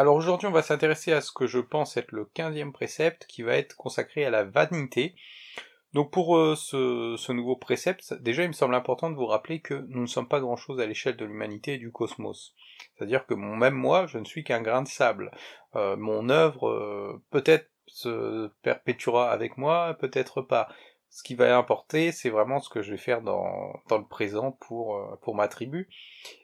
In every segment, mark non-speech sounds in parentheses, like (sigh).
Alors aujourd'hui, on va s'intéresser à ce que je pense être le quinzième précepte qui va être consacré à la vanité. Donc pour euh, ce, nouveau précepte, déjà il me semble important de vous rappeler que nous ne sommes pas grand-chose à l'échelle de l'humanité et du cosmos. C'est-à-dire que même moi, je ne suis qu'un grain de sable. Euh, mon œuvre euh, peut-être se perpétuera avec moi, peut-être pas. Ce qui va importer, c'est vraiment ce que je vais faire dans, le présent pour, pour ma tribu.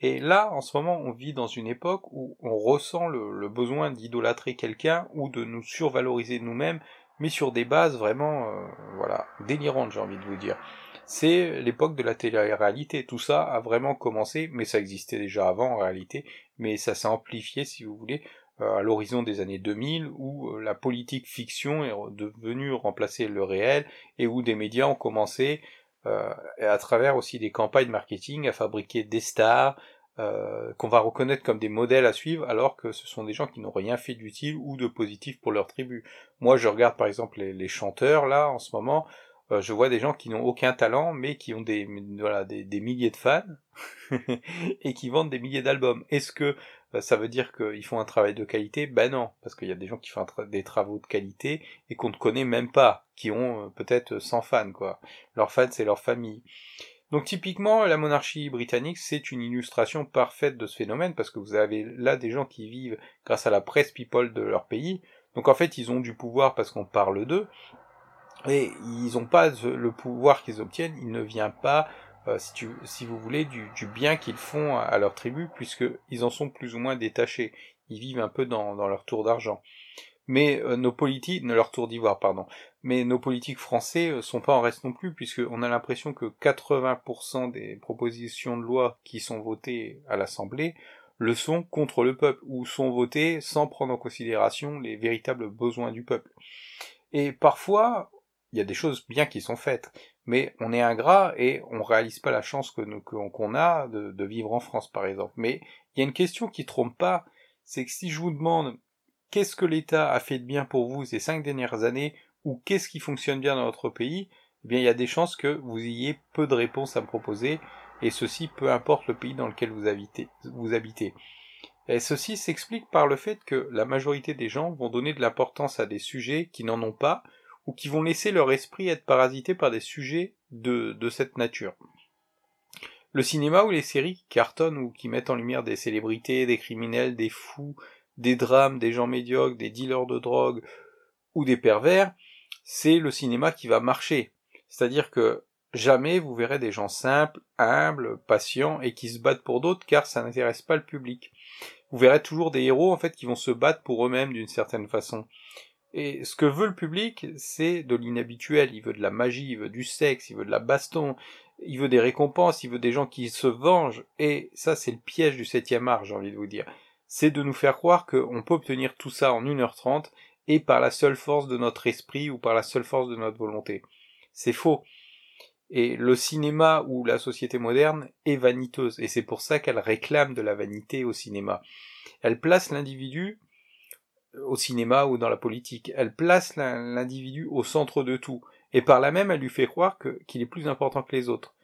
Et là, en ce moment, on vit dans une époque où on ressent le, besoin d'idolâtrer quelqu'un ou de nous survaloriser nous-mêmes, mais sur des bases vraiment, euh, voilà, délirantes, j'ai envie de vous dire. C'est l'époque de la télé-réalité. Tout ça a vraiment commencé, mais ça existait déjà avant en réalité, mais ça s'est amplifié, si vous voulez, euh, à l'horizon des années 2000, où euh, la politique fiction est devenue remplacer le réel, et où des médias ont commencé euh, à travers aussi des campagnes marketing à fabriquer des stars euh, qu'on va reconnaître comme des modèles à suivre alors que ce sont des gens qui n'ont rien fait d'utile ou de positif pour leur tribu. Moi je regarde par exemple les, chanteurs là en ce moment, euh, je vois des gens qui n'ont aucun talent mais qui ont des, milliers de fans (laughs) et qui vendent des milliers d'albums. Est-ce que euh, ça veut dire qu'ils font un travail de qualité? Ben non, parce qu'il y a des gens qui font des travaux de qualité et qu'on ne connaît même pas, qui ont euh, peut-être 100 fans, quoi. Leurs fans, c'est leur famille. Donc typiquement, la monarchie britannique, c'est une illustration parfaite de ce phénomène, parce que vous avez là des gens qui vivent grâce à la presse people de leur pays. Donc en fait, ils ont du pouvoir parce qu'on parle d'eux, et ils n'ont pas le pouvoir qu'ils obtiennent, il ne vient pas euh, si, vous voulez, du, bien qu'ils font à, leur tribu, puisqu'ils en sont plus ou moins détachés. Ils vivent un peu dans, leur tour d'argent. Mais euh, nos politiques, leur tour d'ivoire, pardon. Mais nos politiques français euh, sont pas en reste non plus, puisqu'on a l'impression que 80% des propositions de loi qui sont votées à l'Assemblée le sont contre le peuple, ou sont votées sans prendre en considération les véritables besoins du peuple. Et parfois, il y a des choses bien qui sont faites, mais on est ingrat et on réalise pas la chance que nous qu'on a de, vivre en France, par exemple. Mais il y a une question qui trompe pas, c'est que si je vous demande qu'est-ce que l'État a fait de bien pour vous ces cinq dernières années, ou qu'est-ce qui fonctionne bien dans notre pays, eh bien il y a des chances que vous ayez peu de réponses à me proposer, et ceci peu importe le pays dans lequel vous habitez. Vous habitez. Et ceci s'explique par le fait que la majorité des gens vont donner de l'importance à des sujets qui n'en ont pas, ou qui vont laisser leur esprit être parasité par des sujets de, de cette nature. Le cinéma ou les séries qui cartonnent ou qui mettent en lumière des célébrités, des criminels, des fous, des drames, des gens médiocres, des dealers de drogue ou des pervers, c'est le cinéma qui va marcher. C'est-à-dire que jamais vous verrez des gens simples, humbles, patients et qui se battent pour d'autres car ça n'intéresse pas le public. Vous verrez toujours des héros en fait qui vont se battre pour eux-mêmes d'une certaine façon. Et ce que veut le public, c'est de l'inhabituel. Il veut de la magie, il veut du sexe, il veut de la baston, il veut des récompenses, il veut des gens qui se vengent. Et ça, c'est le piège du septième art, j'ai envie de vous dire. C'est de nous faire croire qu'on peut obtenir tout ça en 1h30 et par la seule force de notre esprit ou par la seule force de notre volonté. C'est faux. Et le cinéma ou la société moderne est vaniteuse, et c'est pour ça qu'elle réclame de la vanité au cinéma. Elle place l'individu au cinéma ou dans la politique. Elle place l'individu au centre de tout, et par là même elle lui fait croire qu'il est plus important que les autres,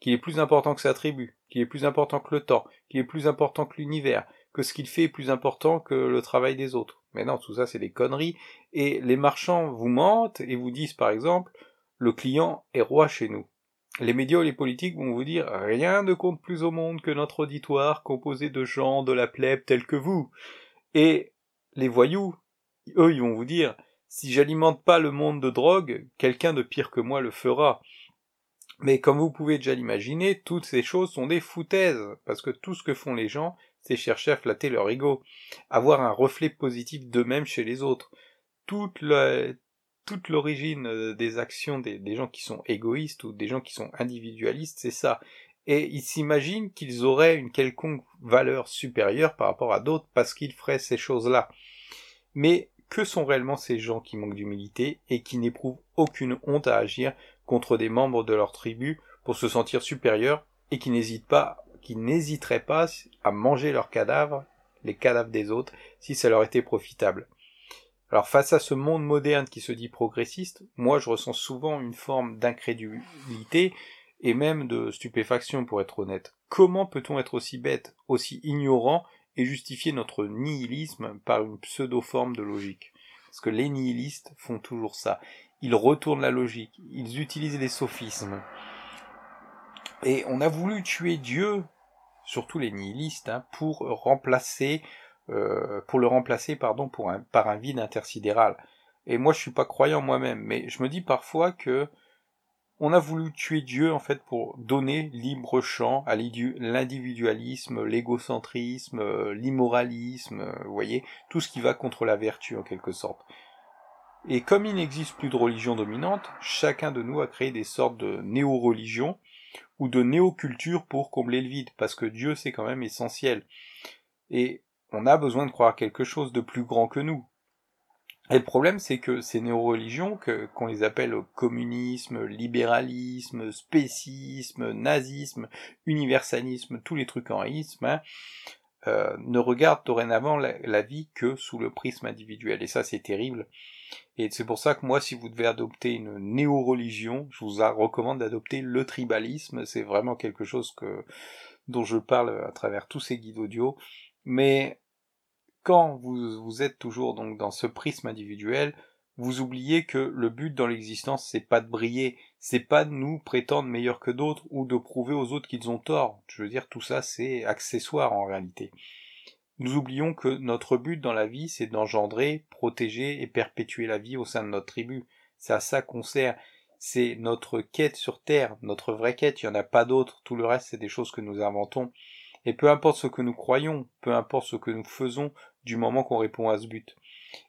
qu'il est plus important que sa tribu, qu'il est plus important que le temps, qu'il est plus important que l'univers, que ce qu'il fait est plus important que le travail des autres. Mais non, tout ça c'est des conneries, et les marchands vous mentent et vous disent par exemple le client est roi chez nous. Les médias et les politiques vont vous dire rien ne compte plus au monde que notre auditoire composé de gens de la plèbe tels que vous. Et les voyous, eux, ils vont vous dire, si j'alimente pas le monde de drogue, quelqu'un de pire que moi le fera. Mais comme vous pouvez déjà l'imaginer, toutes ces choses sont des foutaises, parce que tout ce que font les gens, c'est chercher à flatter leur ego, avoir un reflet positif d'eux-mêmes chez les autres. Toute l'origine des actions des, gens qui sont égoïstes ou des gens qui sont individualistes, c'est ça. Et ils s'imaginent qu'ils auraient une quelconque valeur supérieure par rapport à d'autres parce qu'ils feraient ces choses-là. Mais que sont réellement ces gens qui manquent d'humilité et qui n'éprouvent aucune honte à agir contre des membres de leur tribu pour se sentir supérieurs et qui n'hésitent pas, qui n'hésiteraient pas à manger leurs cadavres, les cadavres des autres, si ça leur était profitable. Alors face à ce monde moderne qui se dit progressiste, moi je ressens souvent une forme d'incrédulité et même de stupéfaction pour être honnête. Comment peut-on être aussi bête, aussi ignorant et justifier notre nihilisme par une pseudo-forme de logique? Parce que les nihilistes font toujours ça. Ils retournent la logique, ils utilisent les sophismes. Et on a voulu tuer Dieu, surtout les nihilistes, hein, pour remplacer, euh, pour le remplacer, pardon, par un vide intersidéral. Et moi, je suis pas croyant moi-même, mais je me dis parfois que on a voulu tuer Dieu en fait pour donner libre champ à l'individualisme, l'égocentrisme, l'immoralisme, vous voyez, tout ce qui va contre la vertu en quelque sorte. Et comme il n'existe plus de religion dominante, chacun de nous a créé des sortes de néo-religions ou de néo-cultures pour combler le vide, parce que Dieu c'est quand même essentiel. Et on a besoin de croire quelque chose de plus grand que nous. Et le problème, c'est que ces néo-religions, qu'on les appelle communisme, libéralisme, spécisme, nazisme, universalisme, tous les trucs en isme, hein, euh, ne regardent dorénavant la, vie que sous le prisme individuel. Et ça, c'est terrible. Et c'est pour ça que moi, si vous devez adopter une néo-religion, je vous recommande d'adopter le tribalisme. C'est vraiment quelque chose que, dont je parle à travers tous ces guides audio. Mais quand vous, vous êtes toujours donc dans ce prisme individuel, vous oubliez que le but dans l'existence, c'est pas de briller, c'est pas de nous prétendre meilleurs que d'autres ou de prouver aux autres qu'ils ont tort. Je veux dire, tout ça, c'est accessoire en réalité. Nous oublions que notre but dans la vie, c'est d'engendrer, protéger et perpétuer la vie au sein de notre tribu. C'est à ça qu'on sert. C'est notre quête sur Terre, notre vraie quête. Il n'y en a pas d'autre. Tout le reste, c'est des choses que nous inventons. Et peu importe ce que nous croyons, peu importe ce que nous faisons, du moment qu'on répond à ce but.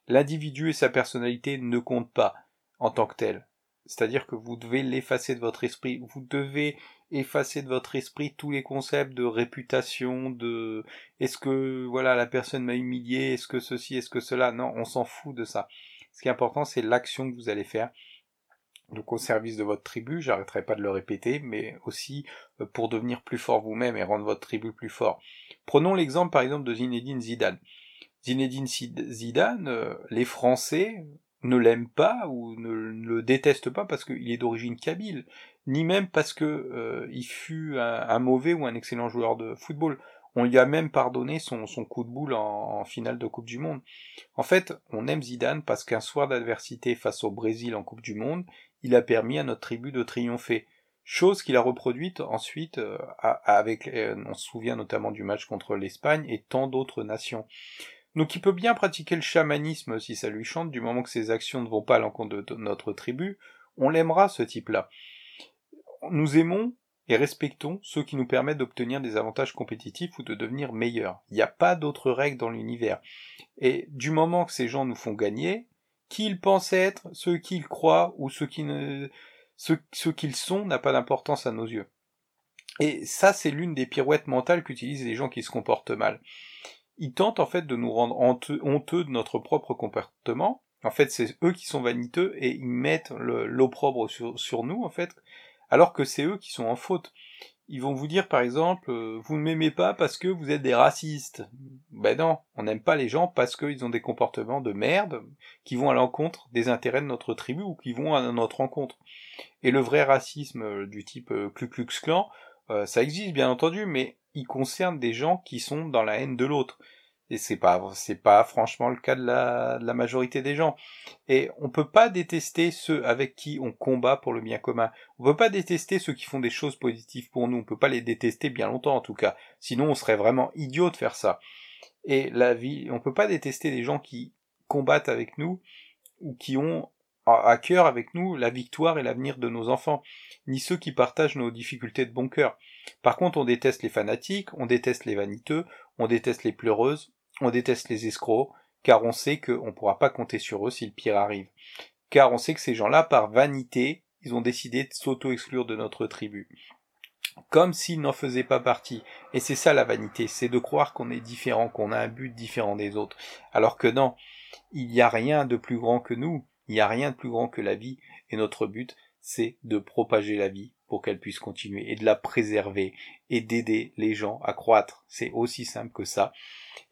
L'individu et sa personnalité ne comptent pas en tant que tel. C'est-à-dire que vous devez l'effacer de votre esprit. Vous devez effacer de votre esprit tous les concepts de réputation, de est-ce que voilà la personne m'a humilié, est-ce que ceci, est-ce que cela? Non, on s'en fout de ça. Ce qui est important, c'est l'action que vous allez faire. Donc au service de votre tribu, j'arrêterai pas de le répéter, mais aussi euh, pour devenir plus fort vous-même et rendre votre tribu plus fort. Prenons l'exemple par exemple de Zinedine Zidane. Zinedine Zidane, euh, les Français ne l'aiment pas ou ne, le détestent pas parce qu'il est d'origine kabyle, ni même parce que euh, il fut un, mauvais ou un excellent joueur de football. On lui a même pardonné son, coup de boule en, finale de Coupe du Monde. En fait, on aime Zidane parce qu'un soir d'adversité face au Brésil en Coupe du Monde, il a permis à notre tribu de triompher. Chose qu'il a reproduite ensuite euh, avec, on se souvient notamment du match contre l'Espagne et tant d'autres nations. Donc il peut bien pratiquer le chamanisme si ça lui chante, du moment que ses actions ne vont pas à l'encontre de notre tribu, on l'aimera ce type-là. Nous aimons et respectons ceux qui nous permettent d'obtenir des avantages compétitifs ou de devenir meilleurs. Il n'y a pas d'autres règles dans l'univers. Et du moment que ces gens nous font gagner, qu'ils pensent être, ceux qu'ils croient ou ceux qui ne, ceux, ceux qu'ils sont n'a pas d'importance à nos yeux. Et ça, c'est l'une des pirouettes mentales qu'utilisent les gens qui se comportent mal ils tentent en fait de nous rendre honteux de notre propre comportement. En fait, c'est eux qui sont vaniteux et ils mettent l'opprobre sur, nous, en fait, alors que c'est eux qui sont en faute. Ils vont vous dire, par exemple, euh, vous ne m'aimez pas parce que vous êtes des racistes. Ben non, on n'aime pas les gens parce qu'ils ont des comportements de merde qui vont à l'encontre des intérêts de notre tribu ou qui vont à notre rencontre. Et le vrai racisme euh, du type euh, Klux Klan, ça existe bien entendu, mais il concerne des gens qui sont dans la haine de l'autre. Et c'est pas, c'est pas franchement le cas de la, de la, majorité des gens. Et on peut pas détester ceux avec qui on combat pour le bien commun. On peut pas détester ceux qui font des choses positives pour nous. On peut pas les détester bien longtemps, en tout cas. Sinon, on serait vraiment idiot de faire ça. Et la vie, on peut pas détester des gens qui combattent avec nous ou qui ont à cœur avec nous la victoire et l'avenir de nos enfants, ni ceux qui partagent nos difficultés de bon cœur. Par contre, on déteste les fanatiques, on déteste les vaniteux, on déteste les pleureuses, on déteste les escrocs, car on sait qu'on ne pourra pas compter sur eux si le pire arrive. Car on sait que ces gens-là, par vanité, ils ont décidé de s'auto-exclure de notre tribu. Comme s'ils n'en faisaient pas partie. Et c'est ça la vanité, c'est de croire qu'on est différent, qu'on a un but différent des autres. Alors que non, il n'y a rien de plus grand que nous, il n'y a rien de plus grand que la vie, et notre but, c'est de propager la vie pour qu'elle puisse continuer, et de la préserver, et d'aider les gens à croître. C'est aussi simple que ça.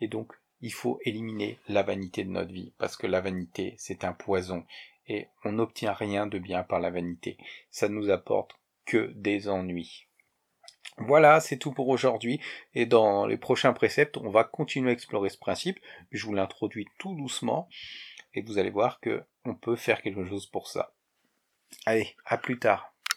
Et donc, il faut éliminer la vanité de notre vie, parce que la vanité, c'est un poison, et on n'obtient rien de bien par la vanité. Ça ne nous apporte que des ennuis. Voilà, c'est tout pour aujourd'hui. Et dans les prochains préceptes, on va continuer à explorer ce principe. Je vous l'introduis tout doucement. Et vous allez voir que on peut faire quelque chose pour ça. Allez, à plus tard.